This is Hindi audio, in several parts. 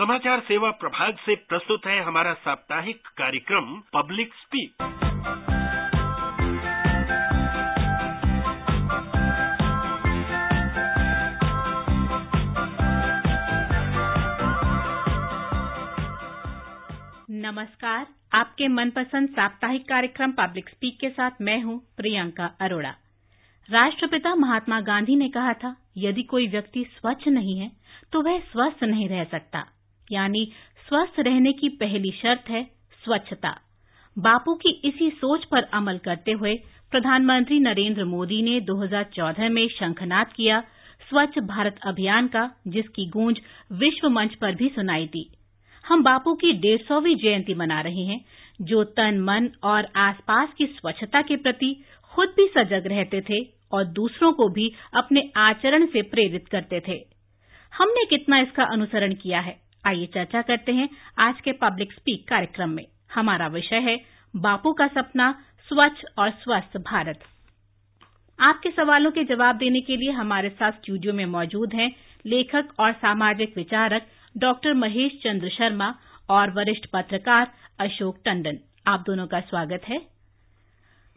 समाचार सेवा प्रभाग से प्रस्तुत है हमारा साप्ताहिक कार्यक्रम पब्लिक स्पीक नमस्कार, आपके मनपसंद साप्ताहिक कार्यक्रम पब्लिक स्पीक के साथ मैं हूँ प्रियंका अरोड़ा। राष्ट्रपिता महात्मा गांधी ने कहा था, यदि कोई व्यक्ति स्वच्छ नहीं है तो वह स्वस्थ नहीं रह सकता। यानी स्वस्थ रहने की पहली शर्त है स्वच्छता। बापू की इसी सोच पर अमल करते हुए प्रधानमंत्री नरेंद्र मोदी ने 2014 में शंखनाद किया स्वच्छ भारत अभियान का, जिसकी गूंज विश्व मंच पर भी सुनाई दी। हम बापू की डेढ़ सौवीं जयंती मना रहे हैं, जो तन, मन और आसपास की स्वच्छता के प्रति खुद भी सजग रहते थे और दूसरों को भी अपने आचरण से प्रेरित करते थे। हमने कितना इसका अनुसरण किया है? आइए चर्चा करते हैं आज के पब्लिक स्पीक कार्यक्रम में। हमारा विषय है, बापू का सपना, स्वच्छ और स्वस्थ भारत। आपके सवालों के जवाब देने के लिए हमारे साथ स्टूडियो में मौजूद हैं लेखक और सामाजिक विचारक डॉक्टर महेश चंद्र शर्मा और वरिष्ठ पत्रकार अशोक टंडन। आप दोनों का स्वागत है।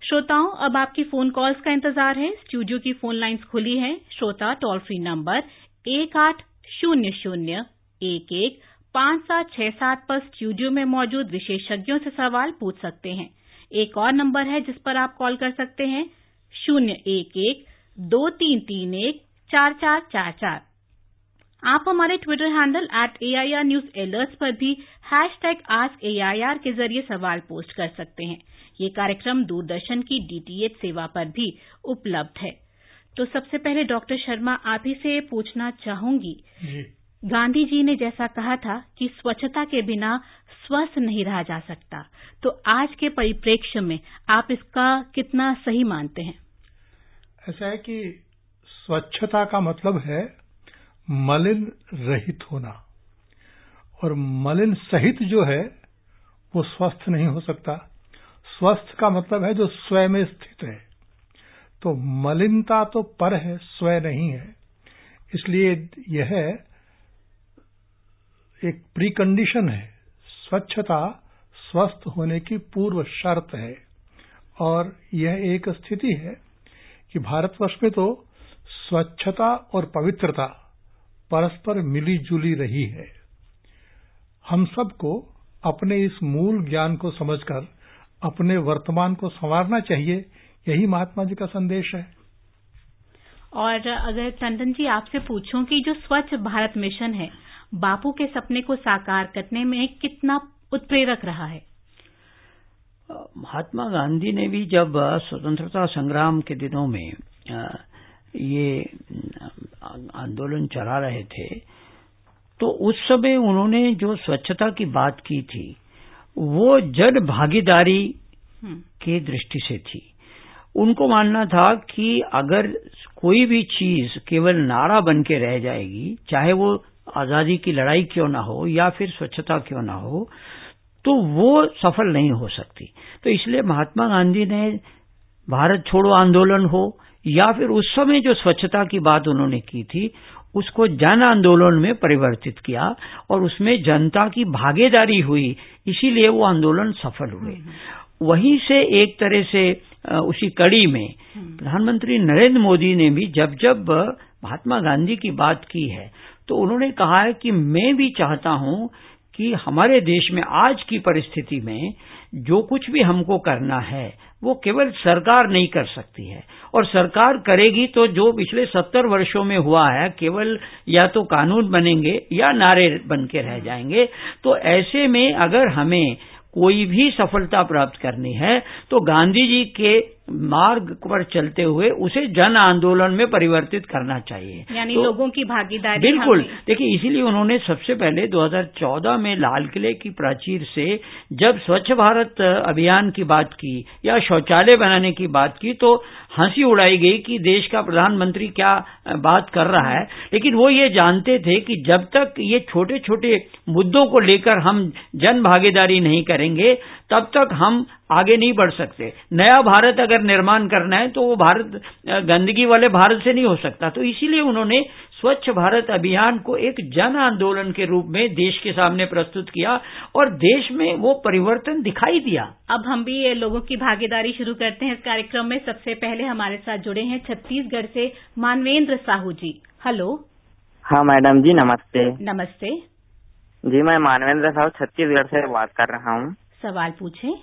श्रोताओं, अब आपकी फ़ोन कॉल्स का इंतज़ार है। स्टूडियो की फ़ोन लाइन्स खुली हैं। श्रोता टोल फ्री नंबर एक आठ शून्य शून्य एक एक, पाँच सात, छह सात पर स्टूडियो में मौजूद विशेषज्ञों से सवाल पूछ सकते हैं। एक और नंबर है जिस पर आप कॉल कर सकते हैं, शून्य एक एक, दो तीन तीन एक, चार चार चार चार। आप हमारे Twitter handle at AIR news alerts पर भी हैश टैग आस्क एआईआर के ज़रिए सवाल पोस्ट कर सकते हैं। ये कार्यक्रम दूरदर्शन की डीटीएच सेवा पर भी उपलब्ध है। तो सबसे पहले डॉक्टर शर्मा, आप ही से पूछना चाहूँगी गांधी जी ने जैसा कहा था कि स्वच्छता के बिना स्वस्थ नहीं रहा जा सकता। तो आज के परिप्रेक्ष्य में आप इसका कितना सही मानते हैं? ऐसा है कि स्वच्छता का मतलब है मलिन रहित होना। और मलिन सहित जो है, वो स्वस्थ नहीं हो सकता। स्वस्थ का मतलब है जो स्वयं में स्थित है। तो मलिनता तो पर है स्वयं नहीं है। इसलिए यह एक प्रीकंडीशन है। स्वच्छता स्वस्थ होने की पूर्व शर्त है। और यह एक स्थिति है कि भारतवर्ष में तो स्वच्छता और पवित्रता परस्पर मिली जुली रही है। हम सबको अपने इस मूल ज्ञान को समझकर, अपने वर्तमान को संवारना चाहिए, यही महात्मा जी का संदेश है। और अगर टंडन जी आपसे पूछूँ कि जो स्वच्छ भारत मिशन है बापू के सपने को साकार करने में कितना उत्प्रेरक रहा है महात्मा गांधी ने भी जब स्वतंत्रता संग्राम के दिनों में ये आंदोलन चला रहे थे तो उस समय उन्होंने जो स्वच्छता की बात की थी वो जन भागीदारी हम्म। के दृष्टि से थी उनको मानना था कि अगर कोई भी चीज़ केवल नारा बन के रह जाएगी चाहे वो आज़ादी की लड़ाई क्यों ना हो या फिर स्वच्छता क्यों ना हो तो वो सफल नहीं हो सकती तो इसलिए महात्मा गांधी ने भारत छोड़ो आंदोलन हो या फिर उस समय जो स्वच्छता की बात उन्होंने की थी उसको जन आंदोलन में परिवर्तित किया और उसमें जनता की भागीदारी हुई इसीलिए वो आंदोलन सफल हुए हम्म। वहीं से एक तरह से उसी कड़ी में हम्म। प्रधानमंत्री नरेंद्र मोदी ने भी जब जब महात्मा गांधी की बात की है तो उन्होंने कहा है कि मैं भी चाहता हूँ कि हमारे देश में आज की परिस्थिति में जो कुछ भी हमको करना है, वो केवल सरकार नहीं कर सकती है। और सरकार करेगी तो जो पिछले सत्तर वर्षों में हुआ है, केवल या तो कानून बनेंगे या नारे बन के रह जाएँगे। तो ऐसे में अगर हमें कोई भी सफलता प्राप्त करनी है तो गांधी जी के मार्ग पर चलते हुए उसे जन आंदोलन में परिवर्तित करना चाहिए। यानी तो, लोगों की भागीदारी बिल्कुल। देखिए इसीलिए उन्होंने सबसे पहले 2014 में लाल किले की प्राचीर से जब स्वच्छ भारत अभियान की बात की या शौचालय बनाने की बात की तो हँसी उड़ाई गई कि देश का प्रधानमंत्री क्या बात कर रहा है। लेकिन वो ये जानते थे कि जब तक ये छोटे छोटे मुद्दों को लेकर हम जन भागीदारी नहीं करेंगे तब तक हम आगे नहीं बढ़ सकते। नया भारत अगर निर्माण करना है तो वो भारत गंदगी वाले भारत से नहीं हो सकता। तो इसीलिए उन्होंने स्वच्छ भारत अभियान को एक जन आंदोलन के रूप में देश के सामने प्रस्तुत किया और देश में वो परिवर्तन दिखाई दिया। अब हम भी लोगों की भागीदारी शुरू करते हैं। इस कार्यक्रम में सबसे पहले हमारे साथ जुड़े हैं छत्तीसगढ़ से मानवेंद्र साहू जी। हेलो। हाँ मैडम जी नमस्ते। नमस्ते। जी मैं मानवेंद्र साहू छत्तीसगढ़ से बात कर रहा हूँ। सवाल पूछे।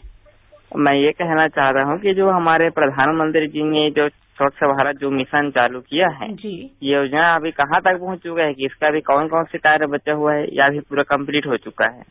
मैं ये कहना चाह रहा हूँ कि जो हमारे प्रधानमंत्री जी ने जो स्वच्छ भारत जो मिशन चालू किया है जी। ये योजना अभी कहाँ तक पहुँच चुका है कि इसका भी कौन कौन से कार्य बचा हुआ है या अभी पूरा कंप्लीट हो चुका है?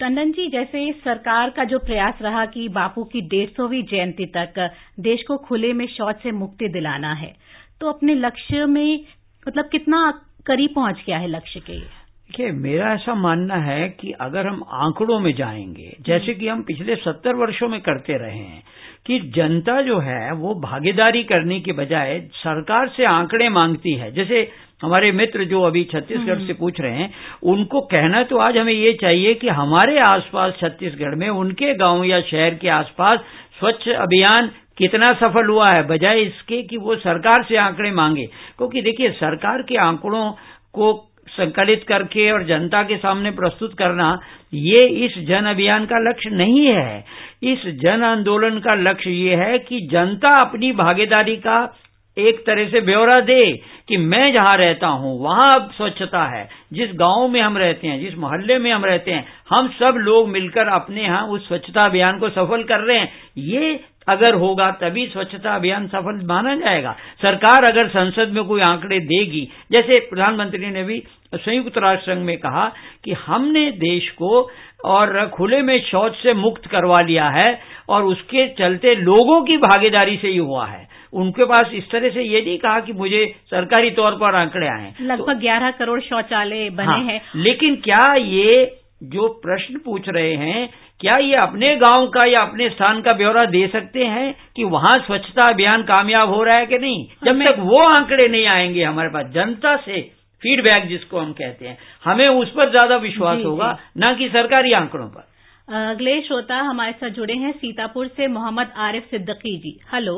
टंडन जी जैसे सरकार का जो प्रयास रहा कि बापू की डेढ़ सौवीं जयंती तक देश को खुले में शौच से मुक्ति दिलाना है तो अपने लक्ष्य में मतलब कितना करीब पहुँच गया है लक्ष्य के देखिए मेरा ऐसा मानना है कि अगर हम आंकड़ों में जाएँगे जैसे कि हम पिछले सत्तर वर्षों में करते रहे हैं कि जनता जो है वो भागीदारी करने के बजाय सरकार से आंकड़े मांगती है। जैसे हमारे मित्र जो अभी छत्तीसगढ़ से पूछ रहे हैं उनको कहना तो आज हमें ये चाहिए कि हमारे आसपास छत्तीसगढ़ में उनके गाँव या शहर के आसपास स्वच्छ अभियान कितना सफल हुआ है बजाय इसके कि वो सरकार से आंकड़े मांगे। क्योंकि देखिए सरकार के आंकड़ों को संकलित करके और जनता के सामने प्रस्तुत करना, ये इस जन अभियान का लक्ष्य नहीं है। इस जन आंदोलन का लक्ष्य ये है कि जनता अपनी भागीदारी का एक तरह से ब्यौरा दे कि मैं जहाँ रहता हूँ, वहाँ अब स्वच्छता है। जिस गाँव में हम रहते हैं, जिस मोहल्ले में हम रहते हैं, हम सब लोग मिलकर अपने यहाँ उस स्वच्छता अभियान को सफल कर रहे हैं। ये अगर होगा तभी स्वच्छता अभियान सफल माना जाएगा। सरकार अगर संसद में कोई आंकड़े देगी जैसे प्रधानमंत्री ने भी संयुक्त राष्ट्र संघ में कहा कि हमने देश को और खुले में शौच से मुक्त करवा लिया है और उसके चलते लोगों की भागीदारी से ही हुआ है। उनके पास इस तरह से ये नहीं कहा कि मुझे सरकारी तौर पर आंकड़े आए लगभग ग्यारह तो, करोड़ शौचालय बने हाँ, हैं। लेकिन क्या ये जो प्रश्न पूछ रहे हैं क्या ये अपने गाँव का या अपने स्थान का ब्यौरा दे सकते हैं कि वहाँ स्वच्छता अभियान कामयाब हो रहा है कि नहीं? जब तक वो आंकड़े नहीं आएँगे हमारे पास जनता से फीडबैक जिसको हम कहते हैं हमें उस पर ज़्यादा विश्वास होगा न कि सरकारी आंकड़ों पर। अगले श्रोता हमारे साथ जुड़े हैं सीतापुर से मोहम्मद आरिफ सिद्दकी जी। हेलो।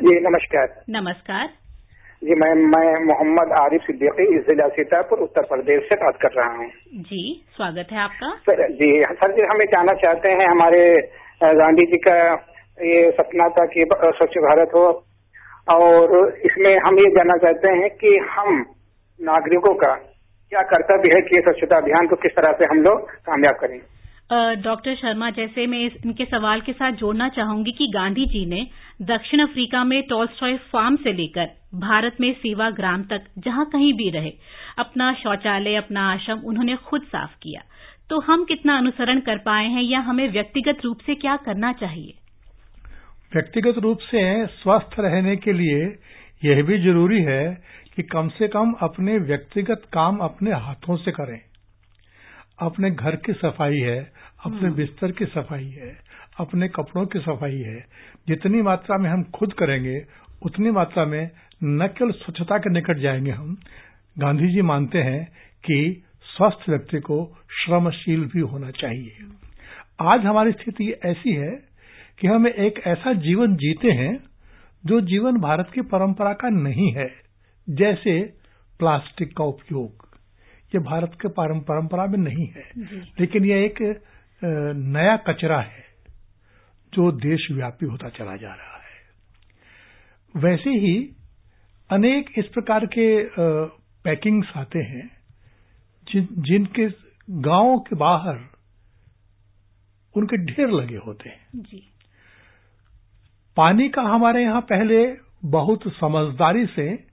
जी नमस्कार। नमस्कार। जी मैम मैं मोहम्मद आरिफ सिद्दीकी जिला सीतापुर उत्तर प्रदेश से बात कर रहा हूँ। जी स्वागत है आपका। सर जी सर जी हम ये जानना चाहते हैं हमारे गांधी जी का ये सपना था कि स्वच्छ भारत हो और इसमें हम ये जानना चाहते हैं कि हम नागरिकों का क्या कर्तव्य है कि स्वच्छता अभियान को किस तरह से हम लोग कामयाब करें। डॉक्टर शर्मा, जैसे मैं इनके सवाल के साथ जोड़ना चाहूँगी कि गांधी जी ने दक्षिण अफ्रीका में टॉल्स्टॉय फार्म से लेकर भारत में सेवा ग्राम तक, जहाँ कहीं भी रहे, अपना शौचालय, अपना आश्रम उन्होंने खुद साफ़ किया। तो हम कितना अनुसरण कर पाए हैं या हमें व्यक्तिगत रूप से क्या करना चाहिए? व्यक्तिगत रूप से स्वस्थ रहने के लिए यह भी ज़रूरी है कि कम से कम अपने व्यक्तिगत काम अपने हाथों से करें। अपने घर की सफ़ाई है अपने हम्म। बिस्तर की सफ़ाई है अपने कपड़ों की सफ़ाई है। जितनी मात्रा में हम खुद करेंगे उतनी मात्रा में न केवल स्वच्छता के निकट जाएँगे हम। गांधी जी मानते हैं कि स्वस्थ व्यक्ति को श्रमशील भी होना चाहिए। आज हमारी स्थिति ऐसी है कि हम एक ऐसा जीवन जीते हैं जो जीवन भारत की परंपरा का नहीं है जैसे प्लास्टिक का उपयोग। ये भारत के परंपरा में नहीं है। लेकिन यह एक नया कचरा है जो देशव्यापी होता चला जा रहा है। वैसे ही अनेक इस प्रकार के पैकिंग्स आते हैं जिन जिनके गाँवों के बाहर उनके ढेर लगे होते हैं। जी। पानी का हमारे यहाँ पहले बहुत समझदारी से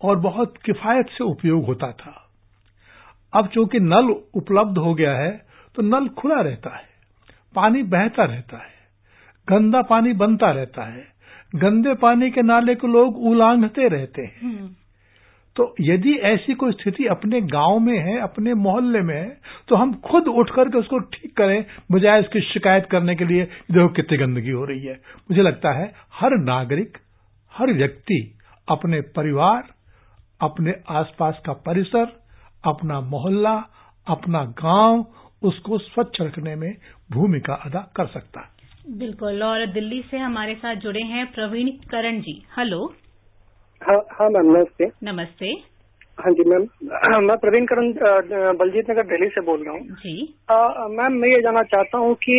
और बहुत किफायत से उपयोग होता था। अब चूँकि नल उपलब्ध हो गया है तो नल खुला रहता है पानी बहता रहता है गंदा पानी बनता रहता है गंदे पानी के नाले को लोग उलांघते रहते हैं हम्म। तो यदि ऐसी कोई स्थिति अपने गाँव में है अपने मोहल्ले में है तो हम खुद उठ करके उसको ठीक करें बजाय इसकी शिकायत करने के लिए देखो कितनी गंदगी हो रही है मुझे लगता है हर नागरिक हर व्यक्ति अपने परिवार अपने आसपास का परिसर अपना मोहल्ला अपना गाँव उसको स्वच्छ रखने में भूमिका अदा कर सकता है। बिल्कुल और दिल्ली से हमारे साथ जुड़े हैं प्रवीण करण जी। हेलो। हाँ हाँ मैम नमस्ते। नमस्ते। हाँ जी मैम मैं प्रवीण करण बलजीत नगर दिल्ली से बोल रहा हूँ। जी। मैम मैं ये जानना चाहता हूँ कि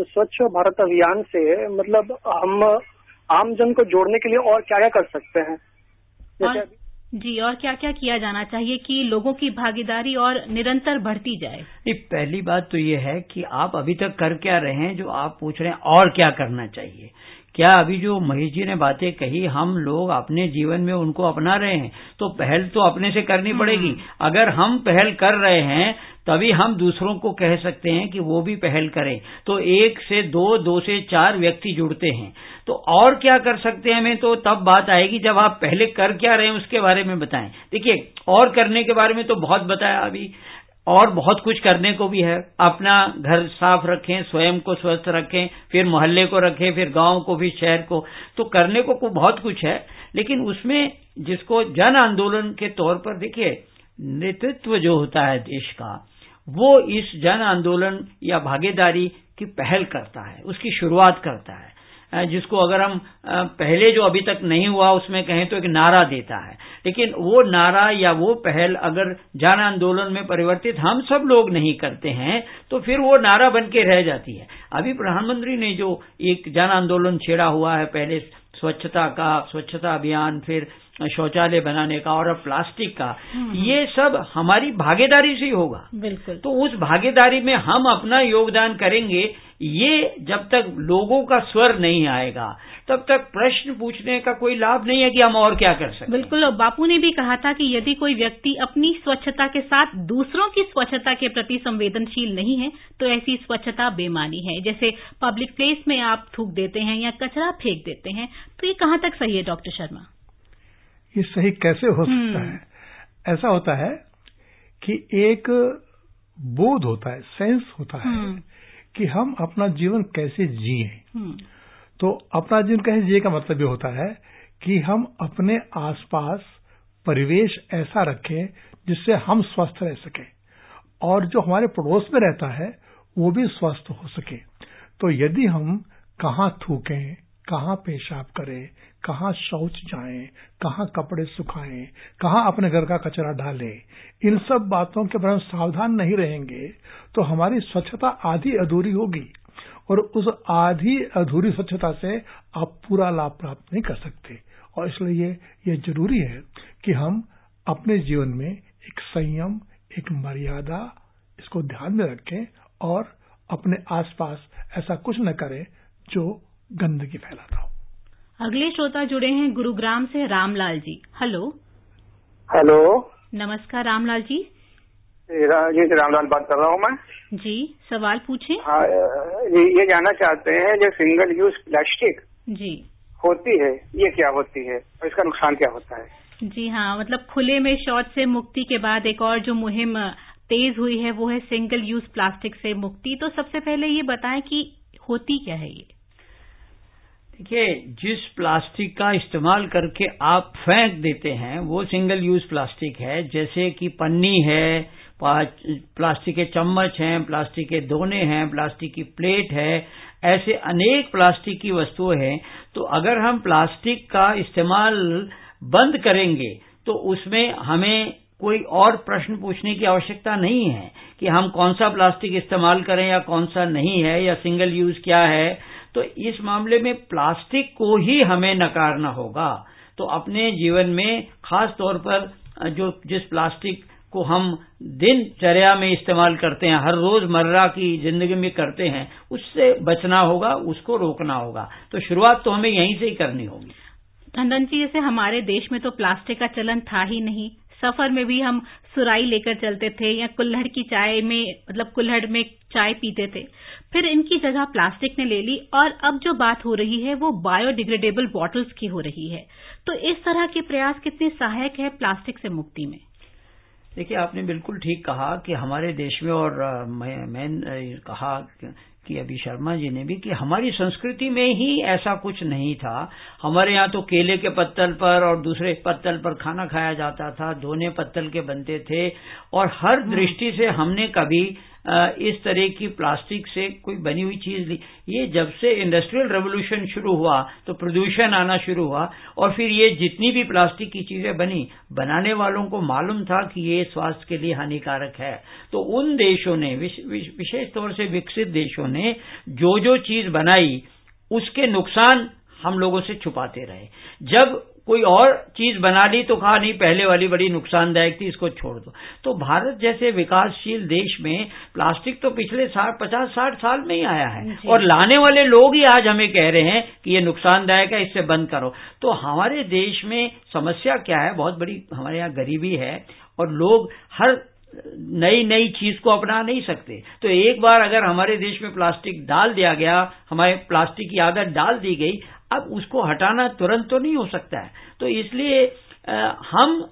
स्वच्छ भारत अभियान से मतलब हम आम जन को जोड़ने के लिए और क्या क्या कर सकते हैं? जैसे जी और क्या क्या किया जाना चाहिए कि लोगों की भागीदारी और निरंतर बढ़ती जाए? पहली बात तो ये है कि आप अभी तक कर क्या रहे हैं जो आप पूछ रहे हैं और क्या करना चाहिए? क्या अभी जो महेश जी ने बातें कही हम लोग अपने जीवन में उनको अपना रहे हैं? तो पहल तो अपने से करनी पड़ेगी। अगर हम पहल कर रहे हैं तभी हम दूसरों को कह सकते हैं कि वो भी पहल करें। तो एक से दो दो से चार व्यक्ति जुड़ते हैं। तो और क्या कर सकते हैं हमें? तो तब बात आएगी जब आप पहले कर क्या रहे हैं उसके बारे में बताएँ। देखिए, और करने के बारे में तो बहुत बताया अभी। और बहुत कुछ करने को भी है। अपना घर साफ़ रखें, स्वयं को स्वस्थ रखें, फिर मोहल्ले को रखें, फिर गाँव को भी शहर को। तो करने को बहुत कुछ है। लेकिन उसमें जिसको जन आंदोलन के तौर पर देखिए, नेतृत्व जो होता है देश का, वो इस जन आंदोलन या भागीदारी की पहल करता है। उसकी शुरुआत करता है। जिसको अगर हम पहले जो अभी तक नहीं हुआ उसमें कहें तो एक नारा देता है। लेकिन वो नारा या वो पहल अगर जन आंदोलन में परिवर्तित हम सब लोग नहीं करते हैं तो फिर वो नारा बन के रह जाती है। अभी प्रधानमंत्री ने जो एक जन आंदोलन छेड़ा हुआ है पहले स्वच्छता का स्वच्छता अभियान फिर शौचालय बनाने का और अब प्लास्टिक का ये सब हमारी भागीदारी से ही होगा। बिल्कुल। तो उस भागीदारी में हम अपना योगदान करेंगे ये जब तक लोगों का स्वर नहीं आएगा तब तक प्रश्न पूछने का कोई लाभ नहीं है कि हम और क्या कर सकते बिल्कुल और बापू ने भी कहा था कि यदि कोई व्यक्ति अपनी स्वच्छता के साथ दूसरों की स्वच्छता के प्रति संवेदनशील नहीं है तो ऐसी स्वच्छता बेमानी है। जैसे पब्लिक प्लेस में आप थूक देते हैं या कचरा फेंक देते हैं तो ये कहाँ तक सही है डॉक्टर शर्मा? ये सही कैसे हो सकता है? ऐसा होता है कि एक बोध होता है सेंस होता है। कि हम अपना जीवन कैसे जिए। तो अपना जीवन कैसे जिये का मतलब ये होता है कि हम अपने आसपास परिवेश ऐसा रखें जिससे हम स्वस्थ रह सके और जो हमारे पड़ोस में रहता है वो भी स्वस्थ हो सके। तो यदि हम कहाँ थूकें कहाँ पेशाब करें कहाँ शौच जाएँ, कहाँ कपड़े सुखाएँ, कहाँ अपने घर का कचरा डालें, इन सब बातों के बारे में सावधान नहीं रहेंगे तो हमारी स्वच्छता आधी अधूरी होगी और उस आधी अधूरी स्वच्छता से आप पूरा लाभ प्राप्त नहीं कर सकते। और इसलिए ये ये ज़रूरी है कि हम अपने जीवन में एक संयम, एक मर्यादा, इसको ध्यान में रखें और अपने आसपास ऐसा कुछ न करें जो गंदगी फैलाता हो। अगले श्रोता जुड़े हैं गुरुग्राम से रामलाल जी। हेलो। हेलो। नमस्कार रामलाल जी। जी रामलाल बात कर रहा हूँ मैं। जी सवाल पूछें। हाँ ये, ये जानना चाहते हैं जो सिंगल यूज़ प्लास्टिक जी। होती है ये क्या होती है? और इसका नुकसान क्या होता है? जी हाँ मतलब खुले में शौच से मुक्ति के बाद एक और जो मुहिम तेज हुई है वो है सिंगल यूज़ प्लास्टिक से मुक्ति। तो सबसे पहले ये बताएँ कि होती क्या है ये? देखिए, जिस प्लास्टिक का इस्तेमाल करके आप फेंक देते हैं, वो सिंगल यूज़ प्लास्टिक है। जैसे कि पन्नी है प्लास्टिक के चम्मच हैं, प्लास्टिक के दोने हैं, प्लास्टिक की प्लेट है, ऐसे अनेक प्लास्टिक की वस्तुएँ हैं। तो अगर हम प्लास्टिक का इस्तेमाल बंद करेंगे तो उसमें हमें कोई और प्रश्न पूछने की आवश्यकता नहीं है कि हम कौन सा प्लास्टिक इस्तेमाल करें या कौन सा नहीं है, या सिंगल यूज़ क्या है। तो इस मामले में प्लास्टिक को ही हमें नकारना होगा। तो अपने जीवन में खास तौर पर, जो जिस प्लास्टिक को हम दिनचर्या में इस्तेमाल करते हैं, हर रोज मर्रा की ज़िंदगी में करते हैं, उससे बचना होगा, उसको रोकना होगा। तो शुरुआत तो हमें यहीं से ही करनी होगी। टंडन जी जैसे हमारे देश में तो प्लास्टिक का चलन था ही नहीं। सफ़र में भी हम सुराई लेकर चलते थे या कुल्हड़ की चाय में मतलब कुल्हड़ में चाय पीते थे। फिर इनकी जगह प्लास्टिक ने ले ली और अब जो बात हो रही है वो बायोडिग्रेडेबल बॉटल्स की हो रही है। तो इस तरह के प्रयास कितने सहायक है प्लास्टिक से मुक्ति में? देखिए आपने बिल्कुल ठीक कहा कि हमारे देश में और मैं, मैं कहा कि अभी शर्मा जी ने भी कि हमारी संस्कृति में ही ऐसा कुछ नहीं था। हमारे यहाँ तो केले के पत्तल पर और दूसरे पत्तल पर खाना खाया जाता था दोने पत्तल के बनते थे और हर दृष्टि से हमने कभी इस तरह की प्लास्टिक से कोई बनी हुई चीज़ ली ये जब से इंडस्ट्रियल रेवोल्यूशन शुरू हुआ तो प्रदूषण आना शुरू हुआ, और फिर ये जितनी भी प्लास्टिक की चीज़ें बनी, बनाने वालों को मालूम था कि ये स्वास्थ्य के लिए हानिकारक है। तो उन देशों ने विशेष तौर से विकसित देशों ने जो जो चीज़ बनाई, उसके नुकसान हम लोगों से छुपाते रहे। जब कोई और चीज़ बना ली तो कहा नहीं पहले वाली बड़ी नुकसानदायक थी इसको छोड़ दो। तो भारत जैसे विकासशील देश में प्लास्टिक तो पिछले साठ पचास साठ साल में ही आया है। और लाने वाले लोग ही आज हमें कह रहे हैं कि ये नुकसानदायक है इससे बंद करो। तो हमारे देश में समस्या क्या है? बहुत बड़ी हमारे यहाँ गरीबी है और लोग हर नई नई चीज़ को अपना नहीं सकते। तो एक बार अगर हमारे देश में प्लास्टिक डाल दिया गया हमारे प्लास्टिक की आदत डाल दी गई अब उसको हटाना तुरंत तो नहीं हो सकता है। तो इसलिए हम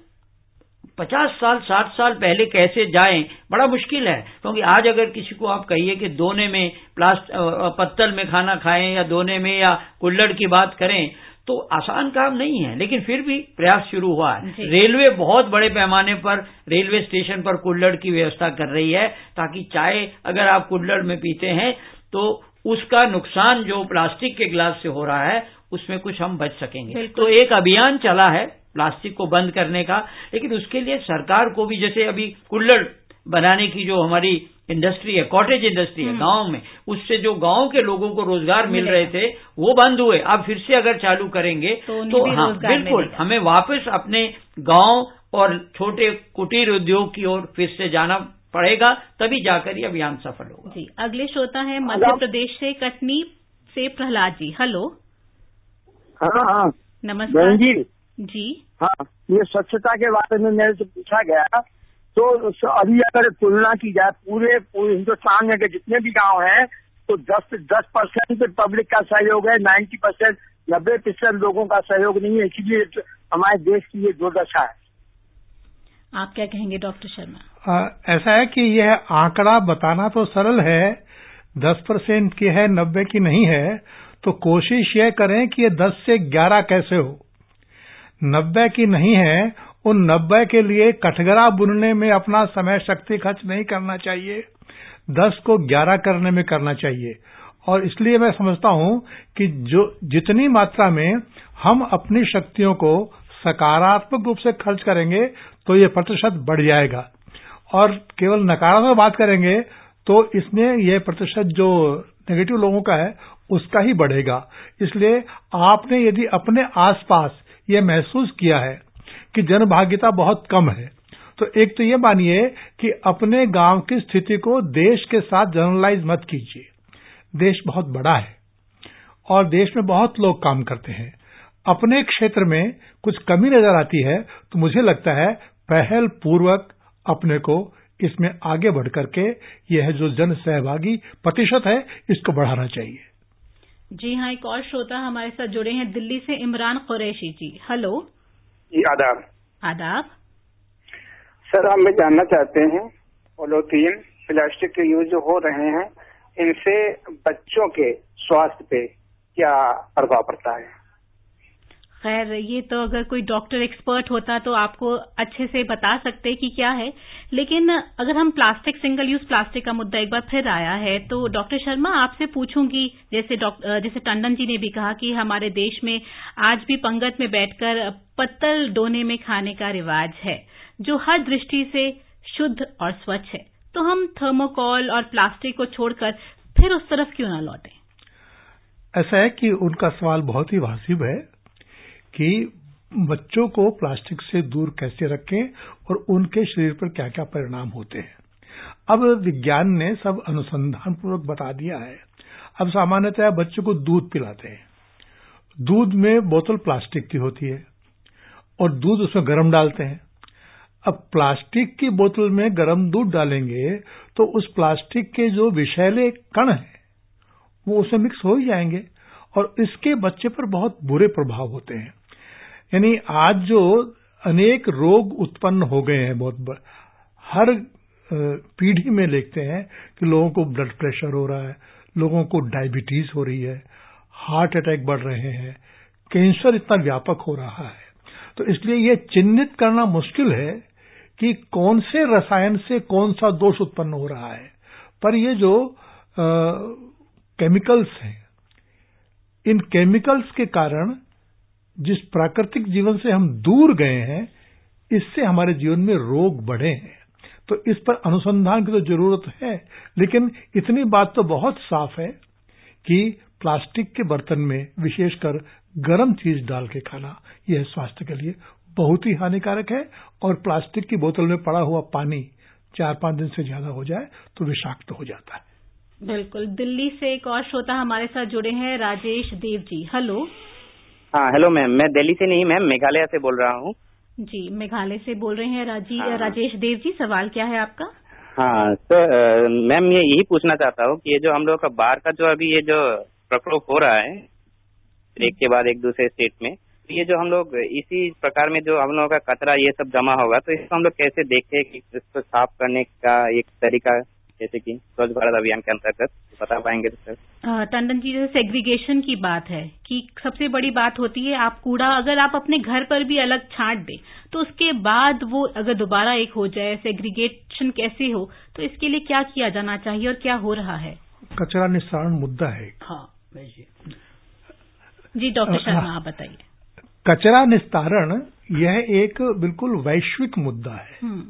पचास साल साठ साल पहले कैसे जाएँ बड़ा मुश्किल है। क्योंकि आज अगर किसी को आप कहिए कि दोने में प्लास्ट पत्तल में खाना खाएँ या दोने में या कुल्लड़ की बात करें तो आसान काम नहीं है। लेकिन फिर भी प्रयास शुरू हुआ है। रेलवे बहुत बड़े पैमाने पर रेलवे स्टेशन पर कुल्लड़ की व्यवस्था कर रही है ताकि चाय अगर आप कुल्लड़ में पीते हैं तो उसका नुकसान जो प्लास्टिक के गिलास से हो रहा है उसमें कुछ हम बच सकेंगे। तो एक अभियान चला है प्लास्टिक को बंद करने का लेकिन उसके लिए सरकार को भी जैसे अभी कुल्लड़ बनाने की जो हमारी इंडस्ट्री है कॉटेज इंडस्ट्री है हम्म। गाँव में उससे जो गाँव के लोगों को रोज़गार मिल रहे थे वो बंद हुए। अब फिर से अगर चालू करेंगे तो, तो हाँ बिल्कुल हमें वापस अपने गाँव और छोटे कुटीर उद्योग की ओर फिर से जाना पड़ेगा तभी जाकर ये अभियान सफल होगा। जी अगले श्रोता है मध्य प्रदेश से कटनी से प्रहलाद जी। हेलो। हाँ हाँ। नमस्कार। जी। जी। हाँ ये स्वच्छता के बारे में मेरे से पूछा गया। तो अभी अगर तुलना की जाए पूरे पूरे हिंदुस्तान में के जितने भी गाँव हैं तो दस दस परसेंट पब्लिक का सहयोग है नाइन्टी परसेंट नब्बे प्रतिशत लोगों का सहयोग नहीं है। इसीलिए हमारे देश की ये दुर्दशा है। आप क्या कहेंगे डॉक्टर शर्मा? ऐसा है कि यह आंकड़ा बताना तो सरल है, दस परसेंट की है, नब्बे की नहीं है तो कोशिश यह करें कि यह दस से ग्यारह कैसे हो। नब्बे की नहीं है, उन नब्बे के लिए कठगरा बुनने में अपना समय शक्ति खर्च नहीं करना चाहिए। दस को ग्यारह करने में करना चाहिए। और इसलिए मैं समझता हूँ कि जो, जितनी मात्रा में हम अपनी शक्तियों को सकारात्मक रूप से खर्च करेंगे तो ये प्रतिशत बढ़ जाएगा। और केवल नकारात्मक बात करेंगे तो इसमें यह प्रतिशत जो नेगेटिव लोगों का है, उसका ही बढ़ेगा। इसलिए आपने यदि अपने आसपास ये महसूस किया है कि जनभाग्यता बहुत कम है तो एक तो ये मानिए कि अपने गाँव की स्थिति को देश के साथ जनरलाइज मत कीजिए। देश बहुत बड़ा है और देश में बहुत लोग काम करते हैं। अपने क्षेत्र में कुछ कमी नज़र आती है तो मुझे लगता है पहल पूर्वक अपने को इसमें आगे बढ़ करके यह जो जन सहभागी प्रतिशत है इसको बढ़ाना चाहिए। जी हाँ एक और श्रोता हमारे साथ जुड़े हैं दिल्ली से इमरान कुरैशी जी। हेलो। जी आदाब। आदाब। सर हम जानना चाहते हैं पोलोथीन प्लास्टिक के यूज़ जो हो रहे हैं इनसे बच्चों के स्वास्थ्य पे क्या प्रभाव पड़ता है? खैर, ये तो अगर कोई डॉक्टर एक्सपर्ट होता तो आपको अच्छे से बता सकते कि क्या है। लेकिन अगर हम प्लास्टिक सिंगल यूज़ प्लास्टिक का मुद्दा एक बार फिर आया है तो डॉक्टर शर्मा, आपसे पूछूँगी, जैसे जैसे टंडन जी ने भी कहा कि हमारे देश में आज भी पंगत में बैठकर पत्तल डोने में खाने का रिवाज है, जो हर दृष्टि से शुद्ध और स्वच्छ है। तो हम थर्मोकॉल और प्लास्टिक को छोड़कर फिर उस तरफ़ क्यों ना लौटें? ऐसा है कि उनका सवाल बहुत ही वाजिब है। कि बच्चों को प्लास्टिक से दूर कैसे रखें और उनके शरीर पर क्या क्या परिणाम होते हैं। अब विज्ञान ने सब अनुसंधान पूर्वक बता दिया है। अब सामान्यतः बच्चों को दूध पिलाते हैं। दूध में बोतल प्लास्टिक की होती है और दूध उसमें गर्म डालते हैं। अब प्लास्टिक की बोतल में गर्म दूध डालेंगे तो उस प्लास्टिक के जो विषैले कण हैं, वो उसमें मिक्स हो ही जाएँगे और इसके बच्चे पर बहुत बुरे प्रभाव होते हैं। यानी आज जो अनेक रोग उत्पन्न हो गए हैं बहुत हर पीढ़ी में देखते हैं कि लोगों को ब्लड प्रेशर हो रहा है, लोगों को डायबिटीज़ हो रही है हार्ट अटैक बढ़ रहे हैं कैंसर इतना व्यापक हो रहा है। तो इसलिए यह चिन्हित करना मुश्किल है कि कौन से रसायन से कौन सा दोष उत्पन्न हो रहा है। पर ये जो केमिकल्स हैं, इन केमिकल्स के कारण जिस प्राकृतिक जीवन से हम दूर गए हैं, इससे हमारे जीवन में रोग बढ़े हैं। तो इस पर अनुसंधान की तो ज़रूरत है, लेकिन इतनी बात तो बहुत साफ़ है कि प्लास्टिक के बर्तन में विशेषकर गर्म चीज़ डाल के खाना, यह स्वास्थ्य के लिए बहुत ही हानिकारक है और प्लास्टिक की बोतल में पड़ा हुआ पानी चार पाँच दिन से ज़्यादा हो जाए तो विषाक्त हो जाता है। बिल्कुल। दिल्ली से एक और श्रोता हमारे साथ जुड़े हैं, राजेश देव जी। हेलो। हाँ हेलो मैम मैं दिल्ली से नहीं मैम मेघालय से बोल रहा हूँ। जी मेघालय से बोल रहे हैं राज़ी हाँ। राजेश देव जी सवाल क्या है आपका? हाँ सर मैम ये यही पूछना चाहता हूँ कि ये जो हम लोग का बाढ़ का जो अभी ये जो प्रकोप हो रहा है एक के बाद एक दूसरे स्टेट में तो ये जो हम लोग इसी प्रकार में जो हम लोगों का कचरा ये सब जमा होगा तो इसको हम लोग कैसे देखें कि इसको साफ़ करने का एक तरीका जैसे कि स्वच्छ भारत अभियान के अंतर्गत बता पाएँगे तो सर। टंडन जी जैसे सेग्रीगेशन की बात है कि सबसे बड़ी बात होती है आप कूड़ा अगर आप अपने घर पर भी अलग छांट दें तो उसके बाद वो अगर दोबारा एक हो जाए सेग्रीगेशन कैसे हो तो इसके लिए क्या किया जाना चाहिए और क्या हो रहा है? कचरा निस्तारण मुद्दा है हाँ जी डॉक्टर शर्मा आप बताइए। कचरा निस्तारण यह एक बिल्कुल वैश्विक मुद्दा है। हम्म,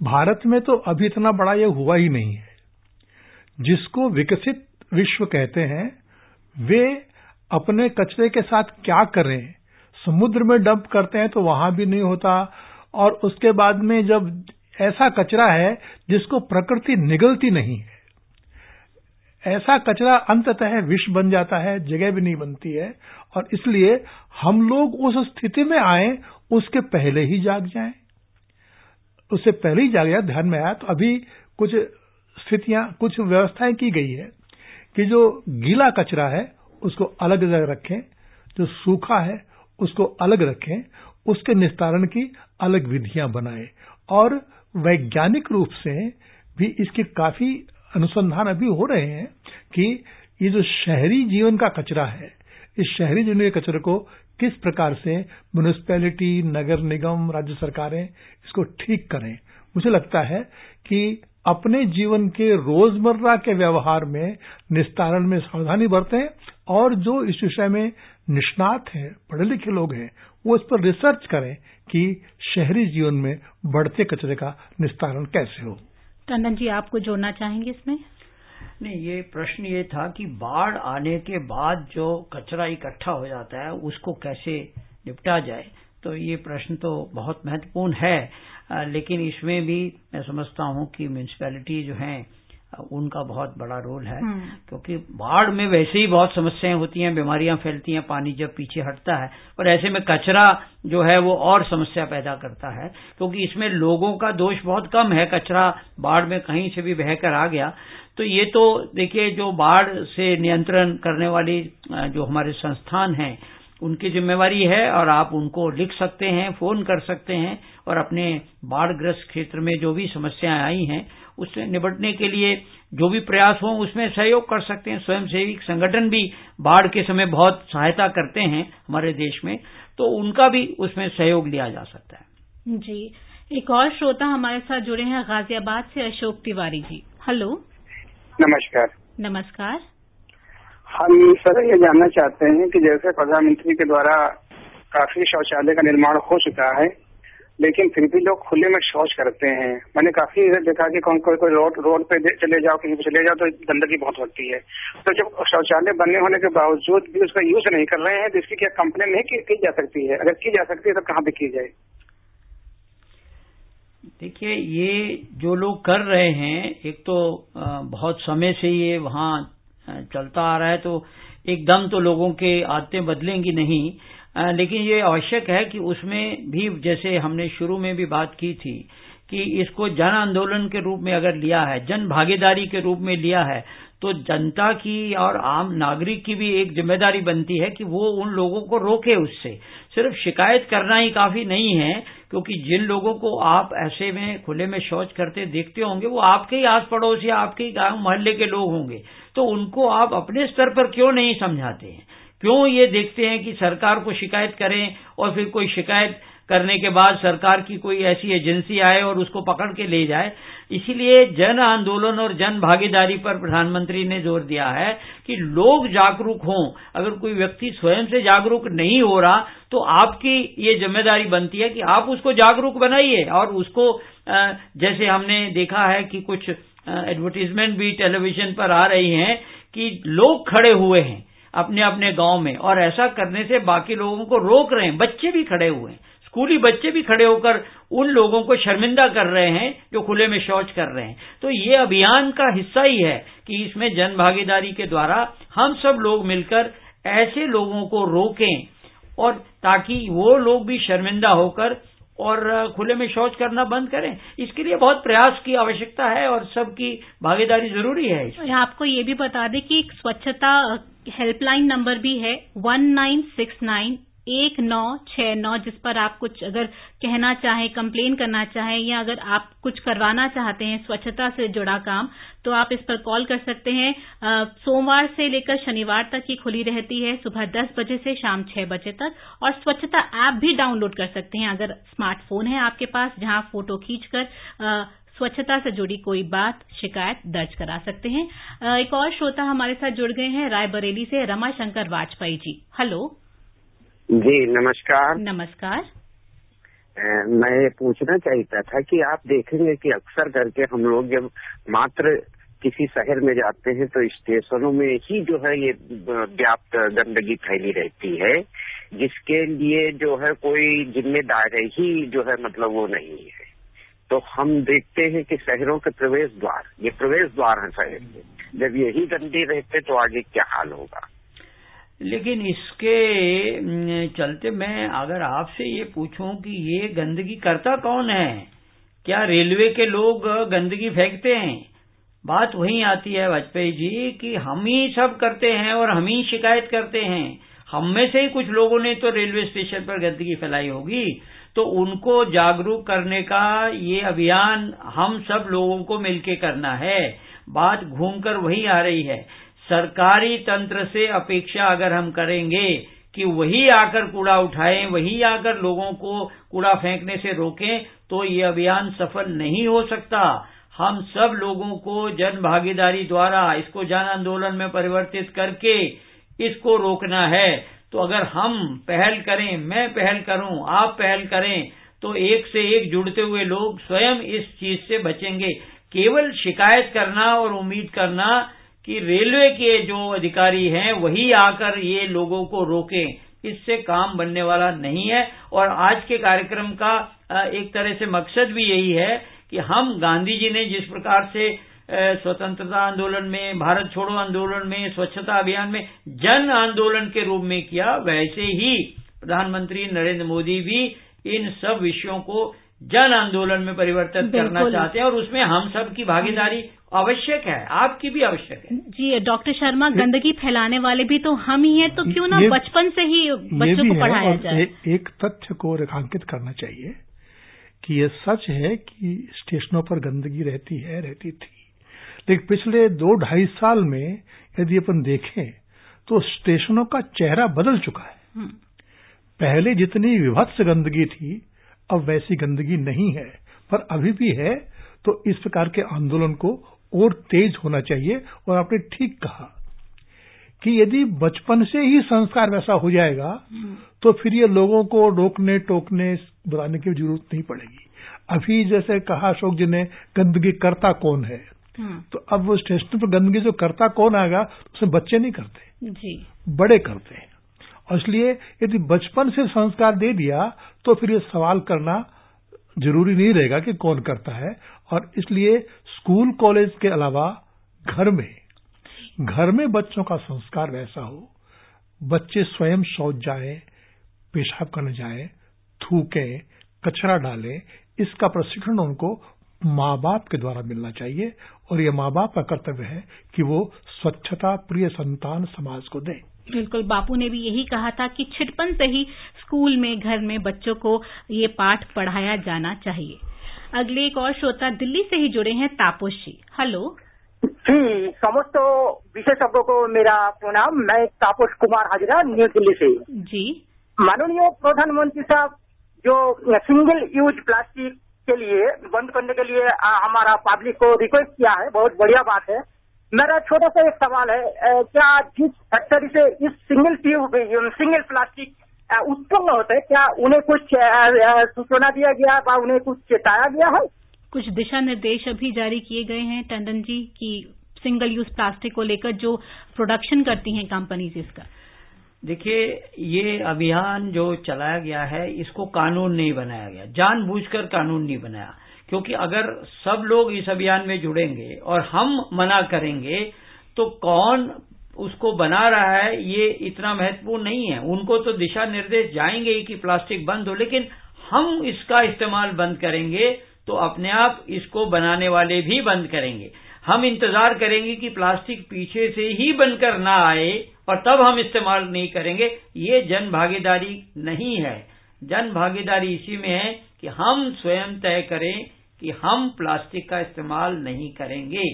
भारत में तो अभी इतना बड़ा यह हुआ ही नहीं है। जिसको विकसित विश्व कहते हैं, वे अपने कचरे के साथ क्या करें? समुद्र में डंप करते हैं तो वहाँ भी नहीं होता। और उसके बाद में जब ऐसा कचरा है जिसको प्रकृति निगलती नहीं है, ऐसा कचरा अंततः विष बन जाता है, जगह भी नहीं बनती है। और इसलिए हम लोग उस स्थिति में आए, उसके पहले ही जाग जाएँ। उससे पहले ही जाग जाए ध्यान में आया तो अभी कुछ स्थितियाँ, कुछ व्यवस्थाएँ की गई है कि जो गीला कचरा है, उसको अलग जगह रखें, जो सूखा है, उसको अलग रखें, उसके निस्तारण की अलग विधियाँ बनाएँ। और वैज्ञानिक रूप से भी इसके काफ़ी अनुसंधान अभी हो रहे हैं कि ये जो शहरी जीवन का कचरा है, इस शहरी जीवन के कचरे को किस प्रकार से म्यूनिसपैलिटी नगर निगम, राज्य सरकारें इसको ठीक करें? मुझे लगता है कि अपने जीवन के रोज़मर्रा के व्यवहार में निस्तारण में सावधानी बरतें और जो इस विषय में निष्णात हैं पढ़े लिखे लोग हैं, वो इस पर रिसर्च करें कि शहरी जीवन में बढ़ते कचरे का निस्तारण कैसे हो। टंडन जी, आपको जोड़ना चाहेंगे इसमें? नहीं ये प्रश्न ये था कि बाढ़ आने के बाद जो कचरा इकट्ठा हो जाता है, उसको कैसे निपटा जाए? तो ये प्रश्न तो बहुत महत्वपूर्ण है। लेकिन इसमें भी मैं समझता हूँ कि म्यूनिसपैलिटी जो हैं उनका बहुत बड़ा रोल है। हम्म। क्योंकि बाढ़ में वैसे ही बहुत समस्याएँ होती हैं बीमारियाँ फैलती हैं पानी जब पीछे हटता है और ऐसे में कचरा जो है वो और समस्या पैदा करता है। क्योंकि इसमें लोगों का दोष बहुत कम है कचरा बाढ़ में कहीं से भी बहकर आ गया। तो ये तो देखिए जो बाढ़ से नियंत्रण करने वाली जो हमारे संस्थान हैं उनकी जिम्मेवारी है और आप उनको लिख सकते हैं फ़ोन कर सकते हैं और अपने बाढ़ग्रस्त क्षेत्र में जो भी समस्याएँ आई हैं उससे निपटने के लिए जो भी प्रयास हो उसमें सहयोग कर सकते हैं। स्वयंसेवी संगठन भी बाढ़ के समय बहुत सहायता करते हैं हमारे देश में तो उनका भी उसमें सहयोग लिया जा सकता है। जी। एक और श्रोता हमारे साथ जुड़े हैं गाजियाबाद से अशोक तिवारी जी। हेलो। नमस्कार। नमस्कार। हम सर ये जानना चाहते हैं कि जैसे प्रधानमंत्री के द्वारा काफ़ी शौचालय का निर्माण हो चुका है लेकिन फिर भी लोग खुले में शौच करते हैं। मैंने काफ़ी देखा कि कौन कोई कोई रोड रोड पे चले जाओ कहीं पे चले जाओ तो गंदगी बहुत होती है। तो जब शौचालय बनने होने के बावजूद भी उसका यूज़ नहीं कर रहे हैं तो इसकी क्या कंप्लेन नहीं की, की जा सकती है? अगर की जा सकती है तो कहाँ पे की जाए? देखिए ये जो लोग कर रहे हैं एक तो बहुत समय से ये वहाँ चलता आ रहा है तो एकदम तो लोगों के आदतें बदलेंगी नहीं। लेकिन ये आवश्यक है कि उसमें भी, जैसे हमने शुरू में भी बात की थी, कि इसको जन आंदोलन के रूप में अगर लिया है, जन भागीदारी के रूप में लिया है तो जनता की और आम नागरिक की भी एक ज़िम्मेदारी बनती है कि वो उन लोगों को रोके उससे। सिर्फ़ शिकायत करना ही काफ़ी नहीं है, क्योंकि जिन लोगों को आप ऐसे में खुले में शौच करते देखते होंगे, वो आपके ही आस पड़ोस या आपके ही गाँव मोहल्ले के लोग होंगे। तो उनको आप अपने स्तर पर क्यों नहीं समझाते हैं? क्यों ये देखते हैं कि सरकार को शिकायत करें और फिर कोई शिकायत करने के बाद सरकार की कोई ऐसी एजेंसी आए और उसको पकड़ के ले जाए? इसीलिए जन आंदोलन और जन भागीदारी पर प्रधानमंत्री ने ज़ोर दिया है कि लोग जागरूक हों। अगर कोई व्यक्ति स्वयं से जागरूक नहीं हो रहा तो आपकी ये ज़िम्मेदारी बनती है कि आप उसको जागरूक बनाइए और उसको जैसे हमने देखा है कि कुछ एडवर्टीजमेंट भी टेलीविज़न पर आ रही हैं कि लोग खड़े हुए हैं। अपने अपने गाँव में। और ऐसा करने से बाकी लोगों को रोक रहे हैं। बच्चे भी खड़े हुए हैं। स्कूली बच्चे भी खड़े होकर उन लोगों को शर्मिंदा कर रहे हैं जो खुले में शौच कर रहे हैं। तो ये अभियान का हिस्सा ही है कि इसमें जन भागीदारी के द्वारा हम सब लोग मिलकर ऐसे लोगों को रोकें और ताकि वो लोग भी शर्मिंदा होकर और खुले में शौच करना बंद करें। इसके लिए बहुत प्रयास की आवश्यकता है और सबकी भागीदारी ज़रूरी है। आपको ये भी बता दें कि स्वच्छता हेल्पलाइन नंबर भी है वन नाइन सिक्स नाइन एक नौ छह नौ, जिस पर आप कुछ अगर कहना चाहें, कंप्लेन करना चाहें, या अगर आप कुछ करवाना चाहते हैं, स्वच्छता से जुड़ा काम तो आप इस पर कॉल कर सकते हैं। सोमवार से लेकर शनिवार तक ये खुली रहती है, सुबह दस बजे से शाम छह बजे तक, और स्वच्छता ऐप भी डाउनलोड कर सकते हैं, अगर स्मार्टफ़ोन है आपके पास, जहाँ फ़ोटो खींचकर स्वच्छता से जुड़ी कोई बात शिकायत दर्ज करा सकते हैं। एक और श्रोता हमारे साथ जुड़ गए हैं रायबरेली से रमाशंकर वाजपेयी जी। हेलो। जी नमस्कार। नमस्कार। मैं ये पूछना चाहता था कि आप देखेंगे कि अक्सर करके हम लोग जब मात्र किसी शहर में जाते हैं तो स्टेशनों में ही जो है ये व्याप्त गंदगी फैली रहती है जिसके लिए जो है कोई जिम्मेदार ही जो है मतलब वो नहीं है। तो हम देखते हैं कि शहरों के प्रवेश द्वार, ये प्रवेश द्वार है शहर के। जब यही गंदे रहते तो आगे क्या हाल होगा? लेकिन इसके चलते मैं अगर आपसे ये पूछूँ कि ये गंदगी करता कौन है? क्या रेलवे के लोग गंदगी फेंकते हैं? बात वही आती है वाजपेयी जी, कि हम ही सब करते हैं और हम ही शिकायत करते हैं। हम में से ही कुछ लोगों ने तो रेलवे स्टेशन पर गंदगी फैलाई होगी। तो उनको जागरूक करने का ये अभियान हम सब लोगों को मिलकर करना है। बात घूमकर वही आ रही है। सरकारी तंत्र से अपेक्षा अगर हम करेंगे कि वही आकर कूड़ा उठाएँ, वही आकर लोगों को कूड़ा फेंकने से रोकें तो ये अभियान सफल नहीं हो सकता। हम सब लोगों को जन भागीदारी द्वारा इसको जन आंदोलन में परिवर्तित करके इसको रोकना है। तो अगर हम पहल करें, मैं पहल करूँ, आप पहल करें तो एक से एक जुड़ते हुए लोग स्वयं इस चीज़ से बचेंगे। केवल शिकायत करना और उम्मीद करना कि रेलवे के जो अधिकारी हैं, वही आकर ये लोगों को रोकें। इससे काम बनने वाला नहीं है। और आज के कार्यक्रम का एक तरह से मकसद भी यही है कि हम गांधी जी ने जिस प्रकार से स्वतंत्रता आंदोलन में भारत छोड़ो आंदोलन में स्वच्छता अभियान में जन आंदोलन के रूप में किया वैसे ही प्रधानमंत्री नरेंद्र मोदी भी इन सब विषयों को जन आंदोलन में परिवर्तन करना चाहते हैं और उसमें हम सब की भागीदारी आवश्यक है आपकी भी आवश्यक है। जी डॉक्टर शर्मा गंदगी फैलाने वाले भी तो हम ही हैं तो क्यों ना बचपन से ही बच्चों को पढ़ाया जाए। ए, एक तथ्य को रेखांकित करना चाहिए कि यह सच है कि स्टेशनों पर गंदगी रहती है रहती थी। लेकिन पिछले दो ढाई साल में यदि अपन देखें तो स्टेशनों का चेहरा बदल चुका है हम्म। पहले जितनी विभत्स गंदगी थी अब वैसी गंदगी नहीं है पर अभी भी है तो इस प्रकार के आंदोलन को और तेज होना चाहिए और आपने ठीक कहा कि यदि बचपन से ही संस्कार वैसा हो जाएगा तो फिर ये लोगों को रोकने टोकने बताने की ज़रूरत नहीं पड़ेगी अभी जैसे कहा अशोक जी ने गंदगी करता कौन है हम्म। तो अब वो स्टेशन पर गंदगी जो करता कौन आएगा? उसे बच्चे नहीं करते। जी। बड़े करते हैं। और इसलिए यदि बचपन से संस्कार दे दिया तो फिर ये सवाल करना ज़रूरी नहीं रहेगा कि कौन करता है। और इसलिए स्कूल कॉलेज के अलावा घर में घर में बच्चों का संस्कार वैसा हो। बच्चे स्वयं शौच जाए पेशाब करने जाए थूके कचरा डालें इसका प्रशिक्षण उनको माँ बाप के द्वारा मिलना चाहिए और ये माँ बाप का कर्तव्य है कि वो स्वच्छता प्रिय संतान समाज को दें। बिल्कुल बापू ने भी यही कहा था कि छिटपन से ही स्कूल में घर में बच्चों को ये पाठ पढ़ाया जाना चाहिए। अगले एक और श्रोता दिल्ली से ही जुड़े हैं तापोश। जी हेलो। जी समस्त विशेषज्ञों को मेरा प्रणाम। मैं तापोश कुमार हाजरा न्यू दिल्ली से जी। माननीय प्रधानमंत्री साहब जो सिंगल यूज़ प्लास्टिक के लिए, बंद करने के लिए हमारा पब्लिक को रिक्वेस्ट किया है। बहुत बढ़िया बात है। मेरा छोटा सा एक सवाल है क्या जिस फैक्ट्री से इस सिंगल ट्यूब सिंगल प्लास्टिक उत्पन्न होते है, क्या उन्हें कुछ सूचना दिया गया या उन्हें कुछ चेताया गया है? कुछ दिशा निर्देश अभी जारी किए गए हैं टंडन जी, की सिंगल यूज़ प्लास्टिक को लेकर जो प्रोडक्शन करती हैं कंपनीज़ इसका। देखिए, ये अभियान जो चलाया गया है, इसको कानून नहीं बनाया गया। जानबूझकर कानून नहीं बनाया। क्योंकि अगर सब लोग इस अभियान में जुड़ेंगे और हम मना करेंगे तो कौन उसको बना रहा है, ये इतना महत्वपूर्ण नहीं है। उनको तो दिशा निर्देश जाएँगे ही कि प्लास्टिक बंद हो, लेकिन हम इसका इस्तेमाल बंद करेंगे तो अपने आप इसको बनाने वाले भी बंद करेंगे। हम इंतज़ार करेंगे कि प्लास्टिक पीछे से ही बनकर ना आए और तब हम इस्तेमाल नहीं करेंगे। ये जन भागीदारी नहीं है। जन भागीदारी इसी में है कि हम स्वयं तय करें कि हम प्लास्टिक का इस्तेमाल नहीं करेंगे।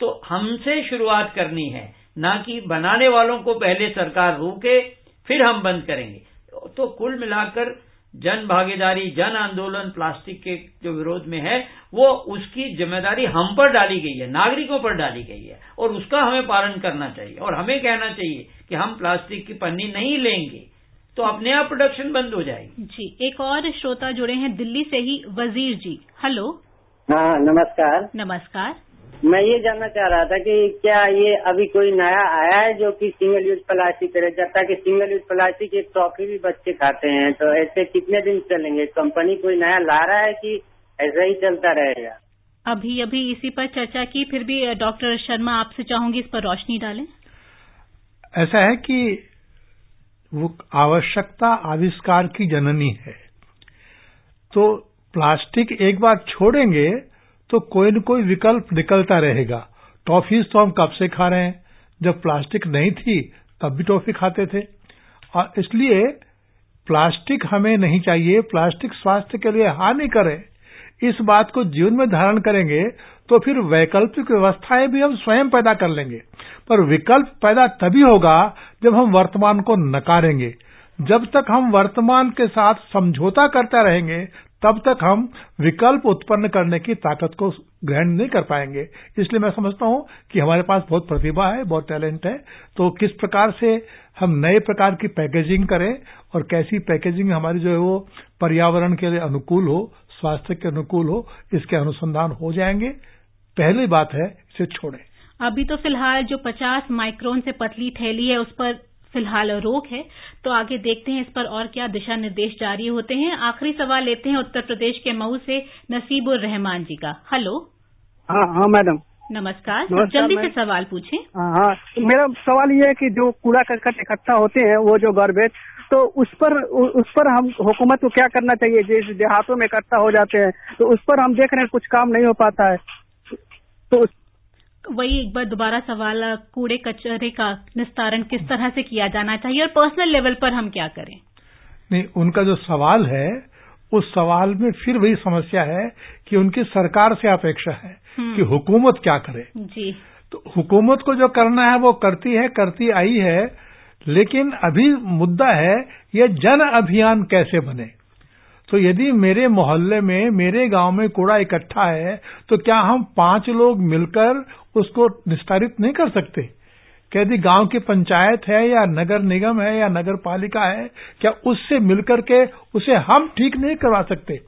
तो हमसे शुरुआत करनी है, ना कि बनाने वालों को पहले सरकार रोके, फिर हम बंद करेंगे। तो कुल मिलाकर जन भागीदारी जन आंदोलन प्लास्टिक के जो विरोध में है वो उसकी ज़िम्मेदारी हम पर डाली गई है नागरिकों पर डाली गई है और उसका हमें पालन करना चाहिए। और हमें कहना चाहिए कि हम प्लास्टिक की पन्नी नहीं लेंगे तो अपने आप प्रोडक्शन बंद हो जाएगी। जी एक और श्रोता जुड़े हैं दिल्ली से ही वज़ीर जी। हेलो हाँ नमस्कार। नमस्कार। मैं ये जानना चाह रहा था कि क्या ये अभी कोई नया आया है जो कि सिंगल यूज़ प्लास्टिक करे? जाता कि सिंगल यूज़ प्लास्टिक एक टॉफी भी बच्चे खाते हैं तो ऐसे कितने दिन चलेंगे? कंपनी कोई नया ला रहा है कि ऐसा ही चलता रहेगा? अभी अभी इसी पर चर्चा की फिर भी डॉक्टर शर्मा आपसे चाहूँगी इस पर रोशनी डालें। ऐसा है कि वो आवश्यकता आविष्कार की जननी है। तो प्लास्टिक एक बार छोड़ेंगे तो कोई न कोई विकल्प निकलता रहेगा। टॉफीज तो हम कब से खा रहे हैं? जब प्लास्टिक नहीं थी, तब भी टॉफी खाते थे। और इसलिए प्लास्टिक हमें नहीं चाहिए, प्लास्टिक स्वास्थ्य के लिए हानि करे। इस बात को जीवन में धारण करेंगे तो फिर वैकल्पिक व्यवस्थाएँ भी हम स्वयं पैदा कर लेंगे। पर विकल्प पैदा तभी होगा जब हम वर्तमान को नकारेंगे। जब तक हम वर्तमान के साथ समझौता करते रहेंगे तब तक हम विकल्प उत्पन्न करने की ताकत को ग्रहण नहीं कर पाएँगे। इसलिए मैं समझता हूँ कि हमारे पास बहुत प्रतिभा है, बहुत टैलेंट है। तो किस प्रकार से हम नए प्रकार की पैकेजिंग करें और कैसी पैकेजिंग हमारी जो है वो पर्यावरण के लिए अनुकूल हो, स्वास्थ्य के अनुकूल हो, इसके अनुसंधान हो जाएँगे। पहली बात है, इसे छोड़ें। अभी तो फ़िलहाल जो 50 माइक्रोन से पतली थैली है, उस पर फ़िलहाल रोक है। तो आगे देखते हैं इस पर और क्या दिशा निर्देश जारी होते हैं। आखिरी सवाल लेते हैं उत्तर प्रदेश के मऊ से नसीबुर रहमान जी का। हेलो। हाँ हाँ मैडम। नमस्कार, नमस्कार जल्दी से सवाल पूछें। हाँ हाँ। मेरा सवाल ये है कि जो कूड़ा करकट इकट्ठा होते हैं वो जो गार्बेज तो उस पर उस पर हम हुकूमत को क्या करना चाहिए? जिस देहातों में इकट्ठा हो जाते हैं तो उस पर हम देख रहे हैं कुछ काम नहीं हो पाता है। तो वही एक बार दोबारा सवाल कूड़े कचरे का निस्तारण किस तरह से किया जाना चाहिए और पर्सनल लेवल पर हम क्या करें? नहीं उनका जो सवाल है उस सवाल में फिर वही समस्या है कि उनकी सरकार से अपेक्षा है कि हुकूमत क्या करे। जी। तो हुकूमत को जो करना है वो करती है करती आई है लेकिन अभी मुद्दा है ये जन अभियान कैसे बने? तो यदि मेरे मोहल्ले में मेरे गाँव में कूड़ा इकट्ठा है तो क्या हम पाँच लोग मिलकर उसको निस्तारित नहीं कर सकते। यदि गाँव की पंचायत है या नगर निगम है या नगर पालिका है, क्या उससे मिलकर के उसे हम ठीक नहीं करवा सकते?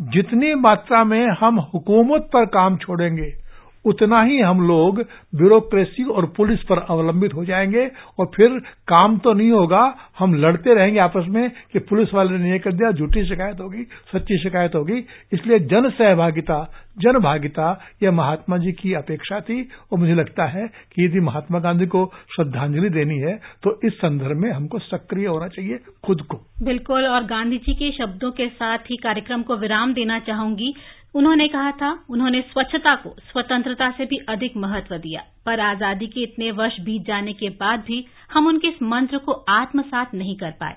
जितनी मात्रा में हम हुकूमत पर काम छोड़ेंगे उतना ही हम लोग ब्यूरोक्रेसी और पुलिस पर अवलंबित हो जाएँगे और फिर काम तो नहीं होगा, हम लड़ते रहेंगे आपस में कि पुलिस वाले ने ये कर दिया, झूठी शिकायत होगी, सच्ची शिकायत होगी। इसलिए जन सहभागिता, जन भागिता, यह महात्मा जी की अपेक्षा थी और मुझे लगता है कि यदि महात्मा गांधी को श्रद्धांजलि देनी है तो इस संदर्भ में हमको सक्रिय होना चाहिए खुद को। बिल्कुल, और गांधी जी के शब्दों के साथ ही कार्यक्रम को विराम देना चाहूँगी। उन्होंने कहा था, उन्होंने स्वच्छता को, स्वतंत्रता से भी अधिक महत्व दिया। पर आज़ादी के इतने वर्ष बीत जाने के बाद भी हम उनके इस मंत्र को आत्मसात नहीं कर पाए।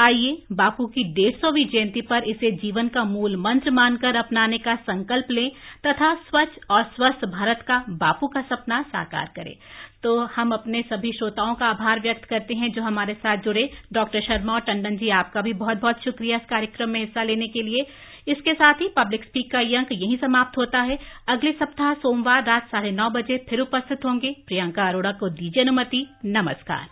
आइए, बापू की डेढ़ सौवीं जयंती पर इसे जीवन का मूल मंत्र मानकर अपनाने का संकल्प लें तथा स्वच्छ और स्वस्थ भारत का बापू का सपना साकार करें। तो हम अपने सभी श्रोताओं का आभार व्यक्त करते हैं जो हमारे साथ जुड़े। डॉक्टर शर्मा और टंडन जी, आपका भी बहुत बहुत शुक्रिया इस कार्यक्रम में हिस्सा लेने के लिए। इसके साथ ही पब्लिक स्पीक का ये अंक यहीं समाप्त होता है। अगले सप्ताह सोमवार रात साढ़े नौ बजे फिर उपस्थित होंगे प्रियंका अरोड़ा को दीजिए अनुमति। नमस्कार।